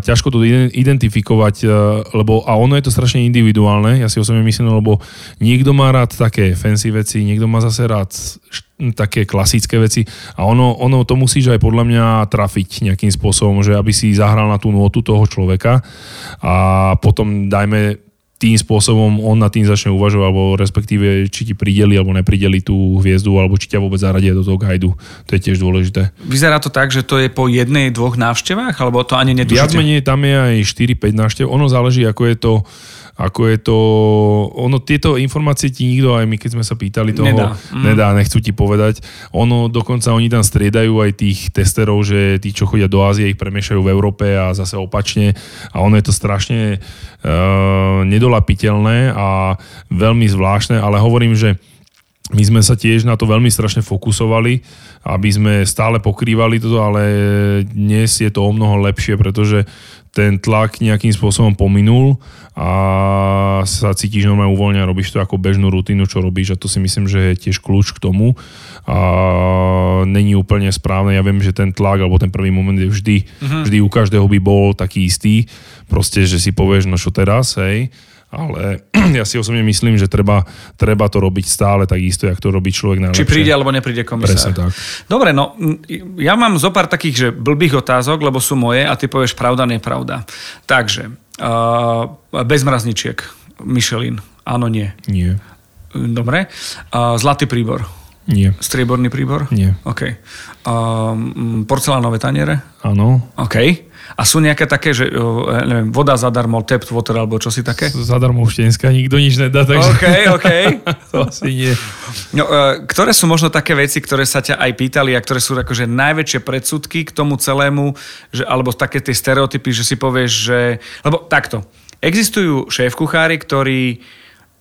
ťažko to identifikovať, uh, lebo a ono je to strašne individuálne, ja si osobne myslím, lebo niekto má rád také fancy veci, niekto má zase rád také klasické veci. A ono, ono to musíš aj podľa mňa trafiť nejakým spôsobom, že aby si zahral na tú notu toho človeka. A potom dajme tým spôsobom on na tým začne uvažovať, alebo respektíve či ti prideli alebo neprideli tú hviezdu, alebo či ťa vôbec zaradia do toho guidu. To je tiež dôležité. Vyzerá to tak, že to je po jednej, dvoch návštevách, alebo to ani netušíte? Viac menej tam je aj 4-5 návštev. Ono záleží, ako je to ako je to, ono tieto informácie ti nikto, aj my keď sme sa pýtali toho, nedá, mm. nedá nechcú ti povedať. Ono dokonca oni tam striedajú aj tých testerov, že tí, čo chodia do Ázie, ich premiešajú v Európe a zase opačne a ono je to strašne uh, nedolapiteľné a veľmi zvláštne, ale hovorím, že my sme sa tiež na to veľmi strašne fokusovali, aby sme stále pokrývali toto, ale dnes je to o mnoho lepšie, pretože ten tlak nejakým spôsobom pominul a sa cítiš normálne uvoľne a robíš to ako bežnú rutinu, čo robíš a to si myslím, že je tiež kľúč k tomu a není úplne správne. Ja viem, že ten tlak alebo ten prvý moment je vždy, uh-huh. vždy u každého by bol taký istý, proste, že si povieš, no čo teraz, hej, ale ja si osobne myslím, že treba, treba to robiť stále takisto, jak to robí človek najlepšie. Či príde alebo nepríde komisár. Presne tak. Dobre, no ja mám zo pár takých, že blbých otázok, lebo sú moje a ty povieš pravda, nepravda. Takže, uh, bez mrazničiek, Michelin, áno, nie. Nie. Dobre. Uh, zlatý príbor. Nie. Strieborný príbor? Nie. OK. Uh, porcelánové taniere? Áno. OK. A sú nejaké také, že neviem, voda zadarmo, tap water alebo čo si také? Zadarmo už dneska nikto nič nedá, takže... OK, OK. to asi nie. No, e, ktoré sú možno také veci, ktoré sa ťa aj pýtali a ktoré sú akože najväčšie predsudky k tomu celému, že, alebo také tie stereotypy, že si povieš, že... Lebo takto, existujú šéf-kuchári, ktorí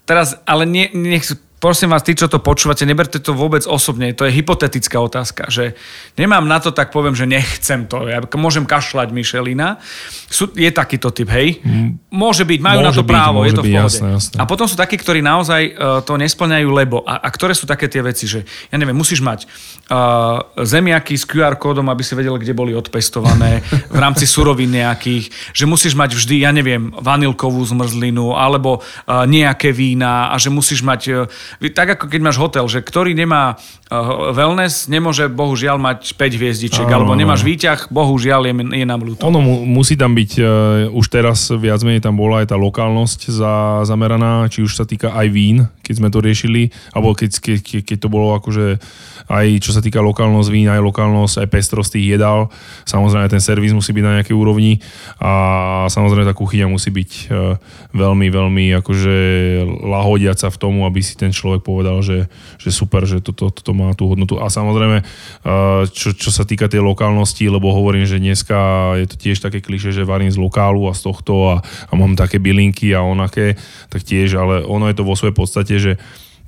teraz, ale nie, nech prosím vás, tí, čo to počúvate, neberte to vôbec osobne, to je hypotetická otázka, že nemám na to, tak poviem, že nechcem to, ja môžem kašľať Michelina. Sú, je takýto typ, hej? Môže byť, majú môže na to byť, právo, je to v pohode. Jasné, jasné. A potom sú takí, ktorí naozaj uh, to nesplňajú, lebo. A, a ktoré sú také tie veci, že ja neviem, musíš mať uh, zemiaky s QR kódom, aby si vedel, kde boli odpestované v rámci surovín nejakých, že musíš mať vždy, ja neviem, vanilkovú zmrzlinu alebo uh, nejaké vína a že musíš mať uh, tak ako keď máš hotel, že ktorý nemá uh, wellness, nemôže bohužiaľ mať 5 hviezdičiek, Áno, alebo nemáš výťah, bohužiaľ je, je nám ľúto. Ono mu, musí tam byť, uh, už teraz viac menej tam bola aj tá lokálnosť za, zameraná, či už sa týka aj vín, keď sme to riešili, alebo keď, keď, keď to bolo akože aj čo sa týka lokálnosť vín, aj lokálnosť, aj pestrosť tých jedál. Samozrejme ten servis musí byť na nejakej úrovni a samozrejme tá kuchyňa musí byť uh, veľmi, veľmi akože lahodiaca v tomu, aby si ten človek povedal, že, že super, že toto, toto má tú hodnotu. A samozrejme, čo, čo sa týka tej lokálnosti, lebo hovorím, že dneska je to tiež také kliše, že varím z lokálu a z tohto a, a mám také bylinky a onaké, tak tiež, ale ono je to vo svojej podstate, že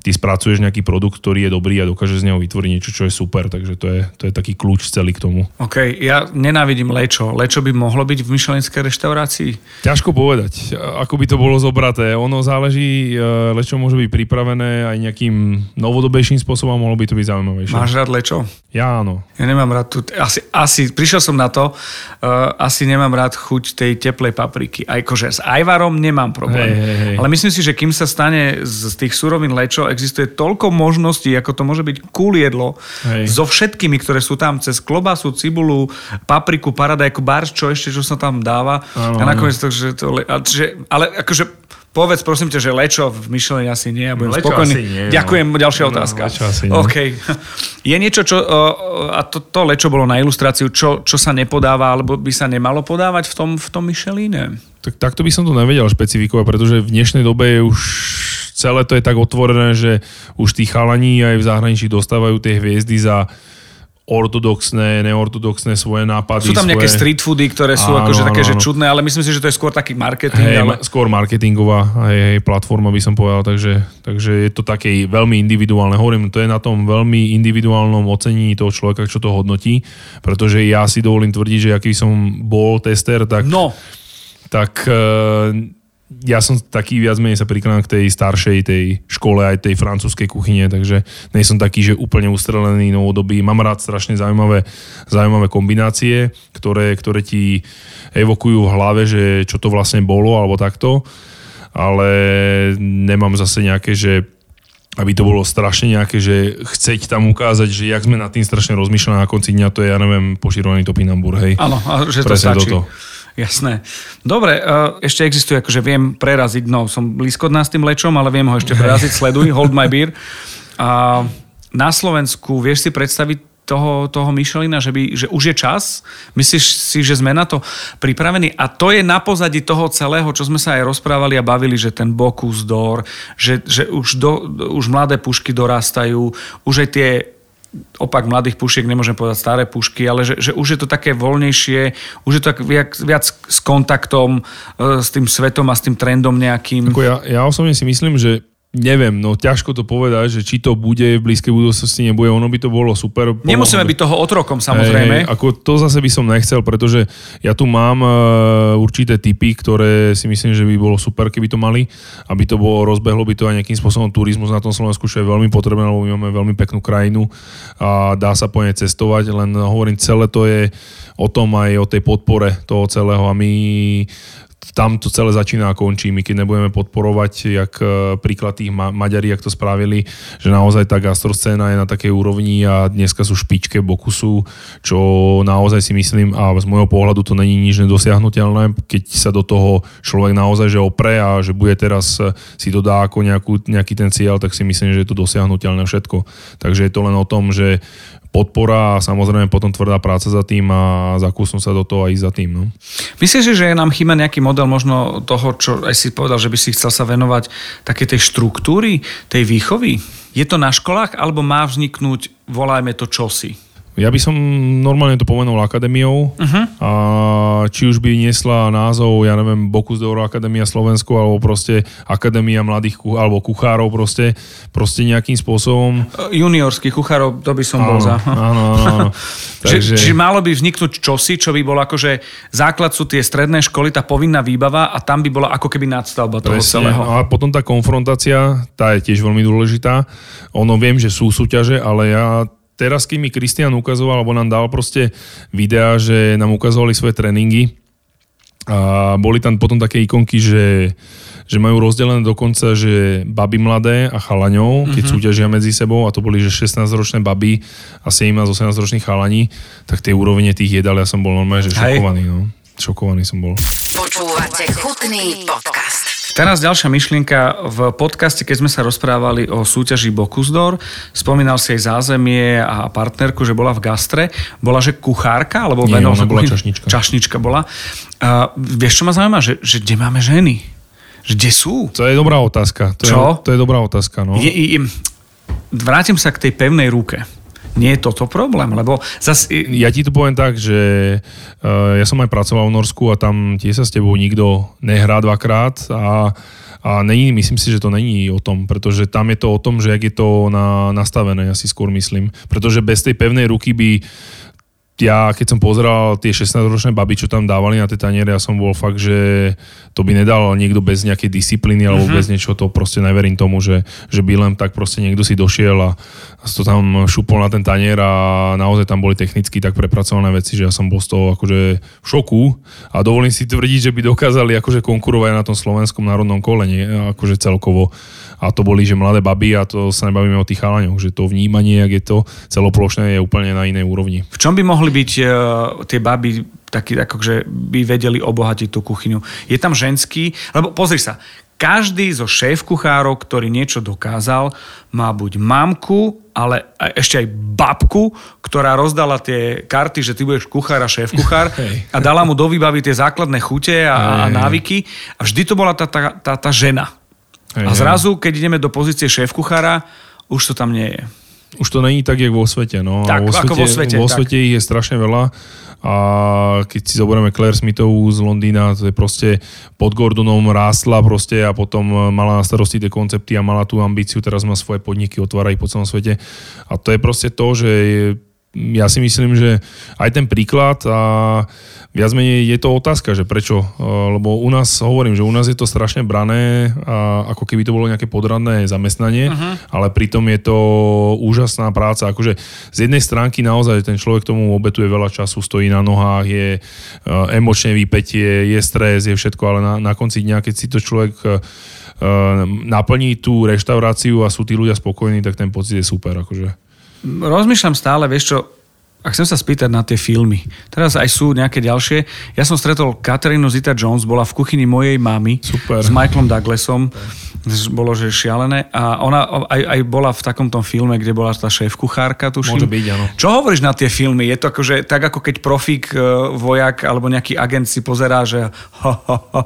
ty spracuješ nejaký produkt, ktorý je dobrý a dokáže z neho vytvoriť niečo, čo je super, takže to je, to je taký kľúč celý k tomu. OK, ja nenávidím lečo. Lečo by mohlo byť v myšelinskej reštaurácii? Ťažko povedať, ako by to bolo zobraté. Ono záleží, e, lečo môže byť pripravené aj nejakým novodobejším spôsobom, mohlo by to byť zaujímavejšie. Máš rád lečo? Ja áno. Ja nemám rád tu, asi, asi prišiel som na to, uh, asi nemám rád chuť tej teplej papriky. Aj kože s ajvarom nemám problém. Hej, hej, hej. Ale myslím si, že kým sa stane z tých surovín lečo, existuje toľko možností, ako to môže byť cool jedlo, Hej. so všetkými, ktoré sú tam, cez klobasu, cibulu, papriku, paradajku, barš, čo ešte, čo sa tam dáva. Ano, a nakoniec to, že to, že, ale akože Povedz prosím ťa, že lečo v Michelin asi nie, ja budem lečo spokojný. Asi nie, Ďakujem, no. ďalšia no, otázka. Lečo asi nie. OK. Je niečo, čo, a to, to lečo bolo na ilustráciu, čo, čo sa nepodáva, alebo by sa nemalo podávať v tom, v tom Micheline? Tak, takto by som to nevedel špecifikovať, pretože v dnešnej dobe je už celé to je tak otvorené, že už tí chalani aj v zahraničí dostávajú tie hviezdy za ortodoxné, neortodoxné svoje nápady. Sú tam nejaké svoje... street foody, ktoré sú áno, akože také, áno. že čudné, ale myslím si, že to je skôr taký marketing. Hey, ale... Skôr marketingová hej, hej, platforma by som povedal, takže, takže je to také veľmi individuálne. Hovorím, to je na tom veľmi individuálnom ocenení toho človeka, čo to hodnotí, pretože ja si dovolím tvrdiť, že aký som bol tester, tak, no. tak uh, ja som taký viac menej sa prikladám k tej staršej, tej škole, aj tej francúzskej kuchyne, takže nie som taký, že úplne ustrelený novodobý. Mám rád strašne zaujímavé, zaujímavé kombinácie, ktoré, ktoré ti evokujú v hlave, že čo to vlastne bolo, alebo takto. Ale nemám zase nejaké, že aby to bolo strašne nejaké, že chceť tam ukázať, že jak sme nad tým strašne rozmýšľali na konci dňa, to je, ja neviem, poširovaný topinambur, hej. Áno, a že to stačí. Toto. Jasné. Dobre, e, ešte existuje, akože viem preraziť, no som blízko od nás tým lečom, ale viem ho ešte preraziť, sleduj, hold my beer. A na Slovensku vieš si predstaviť toho, toho Michelina, že, by, že už je čas? Myslíš si, že sme na to pripravení? A to je na pozadí toho celého, čo sme sa aj rozprávali a bavili, že ten Bokus d'Or, že, že už, do, už mladé pušky dorastajú, už aj tie opak mladých pušiek, nemôžem povedať staré pušky, ale že, že už je to také voľnejšie, už je to tak viac, viac s kontaktom, e, s tým svetom a s tým trendom nejakým. Ako ja, ja osobne si myslím, že Neviem, no ťažko to povedať, že či to bude v blízkej budúcnosti, nebude, ono by to bolo super. Nemusíme byť toho otrokom, samozrejme. Hey, ako to zase by som nechcel, pretože ja tu mám uh, určité typy, ktoré si myslím, že by bolo super, keby to mali, aby to bolo, rozbehlo by to aj nejakým spôsobom turizmus na tom Slovensku, čo je veľmi potrebné, lebo my máme veľmi peknú krajinu a dá sa po nej cestovať, len hovorím, celé to je o tom aj o tej podpore toho celého a my tam to celé začína a končí. My keď nebudeme podporovať, jak e, príklad tých Ma- Maďari, jak to spravili, že naozaj tá gastroscéna je na takej úrovni a dneska sú špičke Bokusu, čo naozaj si myslím a z môjho pohľadu to není nič nedosiahnutelné, keď sa do toho človek naozaj že opre a že bude teraz e, si to dá ako nejakú, nejaký ten cieľ, tak si myslím, že je to dosiahnutelné všetko. Takže je to len o tom, že podpora a samozrejme potom tvrdá práca za tým a zakúsnu sa do toho aj za tým. No. Myslíš, že nám chýba nejaký model možno toho, čo aj si povedal, že by si chcel sa venovať také tej štruktúry, tej výchovy? Je to na školách, alebo má vzniknúť, volajme to čosi? Ja by som normálne to pomenul akadémiou uh-huh. a či už by niesla názov, ja neviem, Bokus de Oro Akadémia Slovensku alebo proste Akadémia mladých kuch- alebo kuchárov proste, proste nejakým spôsobom. Juniorských kuchárov, to by som áno, bol za. Áno, áno, áno. Takže... Čiže malo by vzniknúť čosi, čo by bolo akože základ sú tie stredné školy, tá povinná výbava a tam by bola ako keby nadstavba toho Presne. celého. A potom tá konfrontácia, tá je tiež veľmi dôležitá. Ono viem, že sú súťaže, ale ja teraz, keď mi Kristian ukazoval, alebo nám dal proste videá, že nám ukazovali svoje tréningy a boli tam potom také ikonky, že, že majú rozdelené dokonca, že baby mladé a chalaňov, keď mm-hmm. súťažia medzi sebou a to boli, že 16-ročné baby a 17-18 ročných chalani, tak tie úrovne tých jedal, ja som bol normálne, že šokovaný. No. Šokovaný som bol. Počúvate chutný podcast. Teraz ďalšia myšlienka. V podcaste, keď sme sa rozprávali o súťaži Bokusdor, spomínal si aj zázemie a partnerku, že bola v gastre. Bola, že kuchárka? Alebo Nie, ona bola čašnička. Čašnička bola. Uh, vieš, čo ma zaujíma? Že, že kde máme ženy? Že kde sú? To je dobrá otázka. To čo? Je, to je dobrá otázka, no. Je, je, vrátim sa k tej pevnej ruke nie je toto problém, lebo zas... Ja ti to poviem tak, že uh, ja som aj pracoval v Norsku a tam tie sa s tebou nikto nehrá dvakrát a a není, myslím si, že to není o tom, pretože tam je to o tom, že jak je to na, nastavené, ja si skôr myslím. Pretože bez tej pevnej ruky by ja keď som pozeral tie 16-ročné baby, čo tam dávali na tie taniere, ja som bol fakt, že to by nedal niekto bez nejakej disciplíny alebo mm-hmm. bez niečo, to proste neverím tomu, že, že by len tak proste niekto si došiel a to tam šupol na ten tanier a naozaj tam boli technicky tak prepracované veci, že ja som bol z toho akože v šoku a dovolím si tvrdiť, že by dokázali akože konkurovať na tom slovenskom národnom kole, nie? akože celkovo a to boli, že mladé baby a to sa nebavíme o tých chalaňoch, že to vnímanie, ak je to celoplošné, je úplne na inej úrovni. V čom by mohli byť uh, tie baby taký, akože by vedeli obohatiť tú kuchyňu? Je tam ženský, lebo pozri sa, každý zo šéf kuchárov, ktorý niečo dokázal, má buď mamku, ale ešte aj babku, ktorá rozdala tie karty, že ty budeš kuchár a šéf kuchár a dala mu do výbavy tie základné chute a, a návyky a vždy to bola tá, tá, tá, tá žena. A zrazu, keď ideme do pozície šéf-kuchára, už to tam nie je. Už to není tak, jak vo svete. No. Tak, vo svete, ako vo svete. Vo svete ich je strašne veľa. A keď si zoberieme Claire Smithovú z Londýna, to je proste pod Gordonom rástla proste a potom mala na starosti tie koncepty a mala tú ambíciu, teraz má svoje podniky, otvára ich po celom svete. A to je proste to, že ja si myslím, že aj ten príklad a viac menej je to otázka, že prečo, lebo u nás, hovorím, že u nás je to strašne brané, a ako keby to bolo nejaké podradné zamestnanie, uh-huh. ale pritom je to úžasná práca. Akože z jednej stránky naozaj ten človek tomu obetuje veľa času, stojí na nohách, je emočné výpetie, je stres, je všetko, ale na, na konci dňa, keď si to človek naplní tú reštauráciu a sú tí ľudia spokojní, tak ten pocit je super. Akože. Rozmýšľam stále, vieš čo, ak chcem sa spýtať na tie filmy. Teraz aj sú nejaké ďalšie. Ja som stretol Katarínu Zita-Jones, bola v kuchyni mojej mamy Super. s Michaelom Douglasom. Bolo, že šialené. A ona aj, aj bola v takomto filme, kde bola tá šéf-kuchárka, tuším. Môže byť, áno. Čo hovoríš na tie filmy? Je to akože, tak ako keď profík, e, vojak alebo nejaký agent si pozerá, že ho, ho, ho.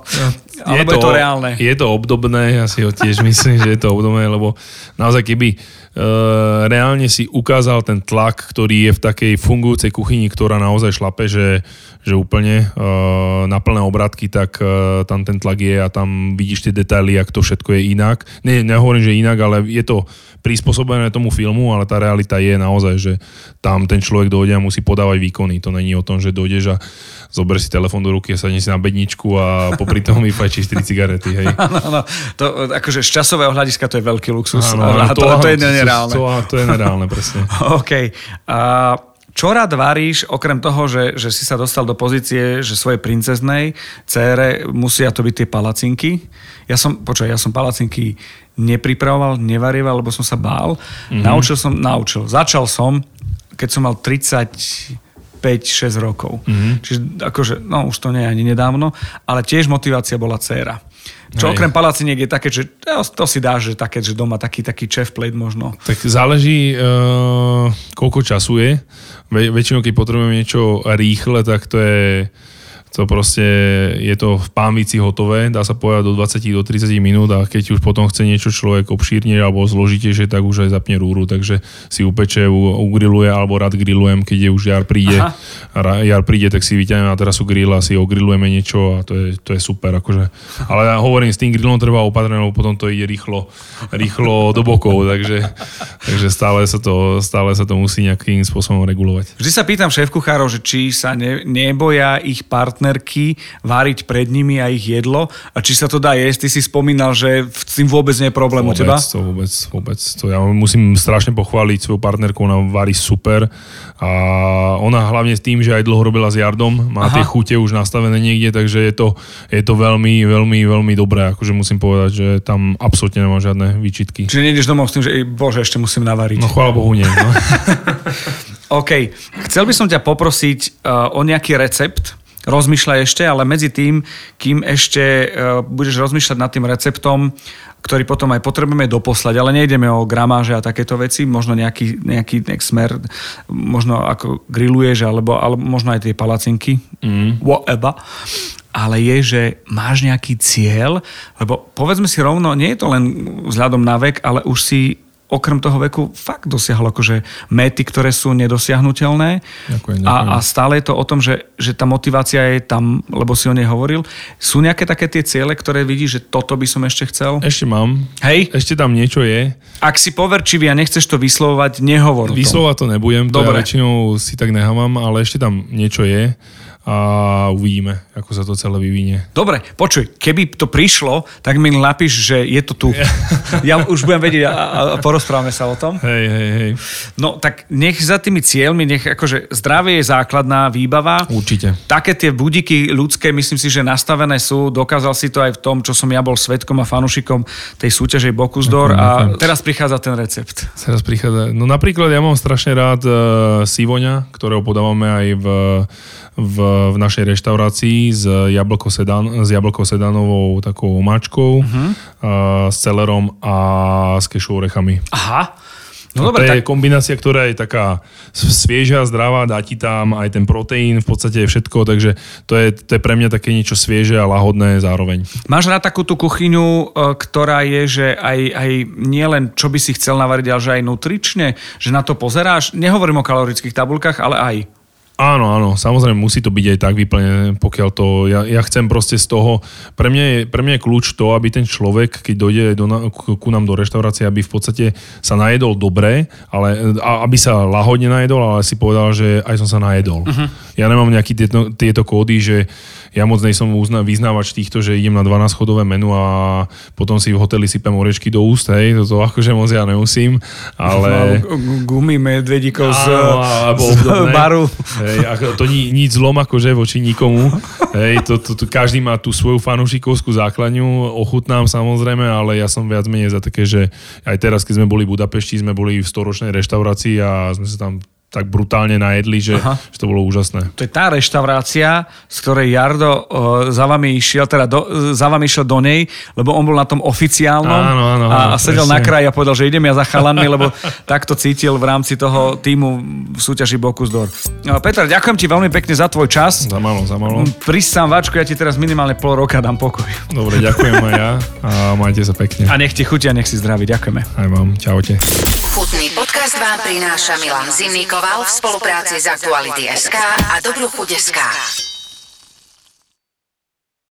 Alebo je to, je to reálne? Je to obdobné, ja si ho tiež myslím, že je to obdobné, lebo naozaj keby uh, reálne si ukázal ten tlak, ktorý je v takej fungujúcej kuchyni, ktorá naozaj šlape, že, že úplne uh, na plné obratky, tak uh, tam ten tlak je a tam vidíš tie detaily, ak to všetko je inak. Ne, nehovorím, že inak, ale je to prispôsobené tomu filmu, ale tá realita je naozaj, že tam ten človek dojde a musí podávať výkony. To není o tom, že dojdeš a zober si telefón do ruky a sadne si na bedničku a popri tom vyfajčíš 4 cigarety. Hej. Áno, áno. To, akože z časového hľadiska to je veľký luxus. Áno, áno, to, to, to je nereálne. To, to, je nereálne, presne. OK. A čo rád varíš, okrem toho, že, že si sa dostal do pozície, že svojej princeznej cére musia to byť tie palacinky. Ja som, počkaj, ja som palacinky nepripravoval, nevarieval, lebo som sa bál. Mm-hmm. Naučil som, naučil. Začal som, keď som mal 30 5-6 rokov. Mm-hmm. Čiže akože, no už to nie je ani nedávno, ale tiež motivácia bola dcéra. Čo Hej. okrem palaciniek je také, že to si dáš, že také, že doma taký, taký chef plate možno. Tak záleží, uh, koľko času je. Ve, väčšinou, keď potrebujeme niečo rýchle, tak to je to proste je to v pánvici hotové, dá sa povedať do 20 do 30 minút a keď už potom chce niečo človek obšírne alebo zložitejšie, tak už aj zapne rúru, takže si upeče, ugriluje alebo rád grillujem, keď je už jar príde, Aha. jar príde, tak si vyťahnem na terasu grill a si ogrillujeme niečo a to je, to je super. Akože. Ale ja hovorím, s tým grillom treba opatrne, lebo potom to ide rýchlo, rýchlo do bokov, takže, takže stále, sa to, stále sa to musí nejakým spôsobom regulovať. Vždy sa pýtam šéf kuchárov, že či sa ne, neboja ich partner partnerky váriť pred nimi a ich jedlo a či sa to dá jesť. Ty si spomínal, že s tým vôbec nie je problém vôbec, u teba? To vôbec, vôbec. To ja musím strašne pochváliť svoju partnerku, ona varí super a ona hlavne s tým, že aj dlho robila s Jardom, má Aha. tie chute už nastavené niekde, takže je to, je to veľmi, veľmi, veľmi dobré. Akože musím povedať, že tam absolútne nemám žiadne výčitky. Čiže nejdeš domov s tým, že bože, ešte musím navariť. No chvála Bohu nie. No. OK. Chcel by som ťa poprosiť uh, o nejaký recept, rozmýšľaj ešte, ale medzi tým, kým ešte e, budeš rozmýšľať nad tým receptom, ktorý potom aj potrebujeme doposlať, ale nejdeme o gramáže a takéto veci, možno nejaký, nejaký, nejaký smer, možno ako grilluješ, alebo, alebo možno aj tie palacinky, mm. whatever ale je, že máš nejaký cieľ, lebo povedzme si rovno, nie je to len vzhľadom na vek, ale už si okrem toho veku fakt dosiahol akože méty, ktoré sú nedosiahnutelné. Ďakujem, ďakujem. A, a stále je to o tom, že, že tá motivácia je tam, lebo si o nej hovoril. Sú nejaké také tie ciele, ktoré vidíš, že toto by som ešte chcel? Ešte mám. Hej? Ešte tam niečo je. Ak si poverčivý a nechceš to vyslovovať, nehovor Vyslovať to nebudem, to Dobre. ja väčšinou si tak nehávam, ale ešte tam niečo je a uvidíme, ako sa to celé vyvinie. Dobre, počuj, keby to prišlo, tak mi napíš, že je to tu. ja už budem vedieť a, a porozprávame sa o tom. Hej, hej, hej. No tak nech za tými cieľmi, nech akože zdravie je základná výbava. Určite. Také tie budiky ľudské, myslím si, že nastavené sú. Dokázal si to aj v tom, čo som ja bol svetkom a fanušikom tej súťaže Bokusdor a teraz prichádza ten recept. Teraz prichádza. No napríklad ja mám strašne rád uh, Sivoňa, ktorého podávame aj v v, v našej reštaurácii s, jablko sedan, s jablko sedanovou takou omáčkou, uh-huh. a, s celerom a s kešou orechami. Aha. No, dobre, to je tak... kombinácia, ktorá je taká svieža, zdravá, dá ti tam aj ten proteín, v podstate všetko, takže to je, to je pre mňa také niečo svieže a lahodné zároveň. Máš rád takú tú kuchyňu, e, ktorá je, že aj, aj nielen čo by si chcel navariť, ale že aj nutrične, že na to pozeráš? Nehovorím o kalorických tabulkách, ale aj. Áno, áno, samozrejme musí to byť aj tak vyplnené, pokiaľ to, ja, ja chcem proste z toho, pre mňa, je, pre mňa je kľúč to, aby ten človek, keď dojde do, ku nám do reštaurácie, aby v podstate sa najedol dobre, ale aby sa lahodne najedol, ale si povedal, že aj som sa najedol. Uh-huh. Ja nemám nejaké tieto, tieto kódy, že ja moc nejsom uzna, vyznávač týchto, že idem na 12 chodové menu a potom si v hoteli sypem orečky do úst, hej, toto akože moc ja nemusím, ale... Gumy medvedíkov z, z baru. Hej, to ni, nič zlom akože voči nikomu. Hej, to, to, to, každý má tú svoju fanúšikovskú základňu, ochutnám samozrejme, ale ja som viac menej za také, že aj teraz, keď sme boli v Budapešti, sme boli v storočnej reštaurácii a sme sa tam tak brutálne najedli, že, že to bolo úžasné. To je tá reštaurácia, z ktorej Jardo uh, za vami išiel, teda do, uh, za vami išiel do nej, lebo on bol na tom oficiálnom áno, áno, áno, a, a sedel presne. na kraji a povedal, že idem ja za chalanmi, lebo takto cítil v rámci toho týmu v súťaži Bokus Dor. Uh, Peter, ďakujem ti veľmi pekne za tvoj čas. Za malo, za malo. Prísť sám Vačko, ja ti teraz minimálne pol roka dám pokoj. Dobre, ďakujem aj ja a majte sa pekne. A nech ti chutia, nech si zdraví. Ďakujeme. Aj vám. Čaute. Chutný podcast vám prináša Milan Zimníkov v spolupráci s Aktuality SK a Dobrú chuť SK.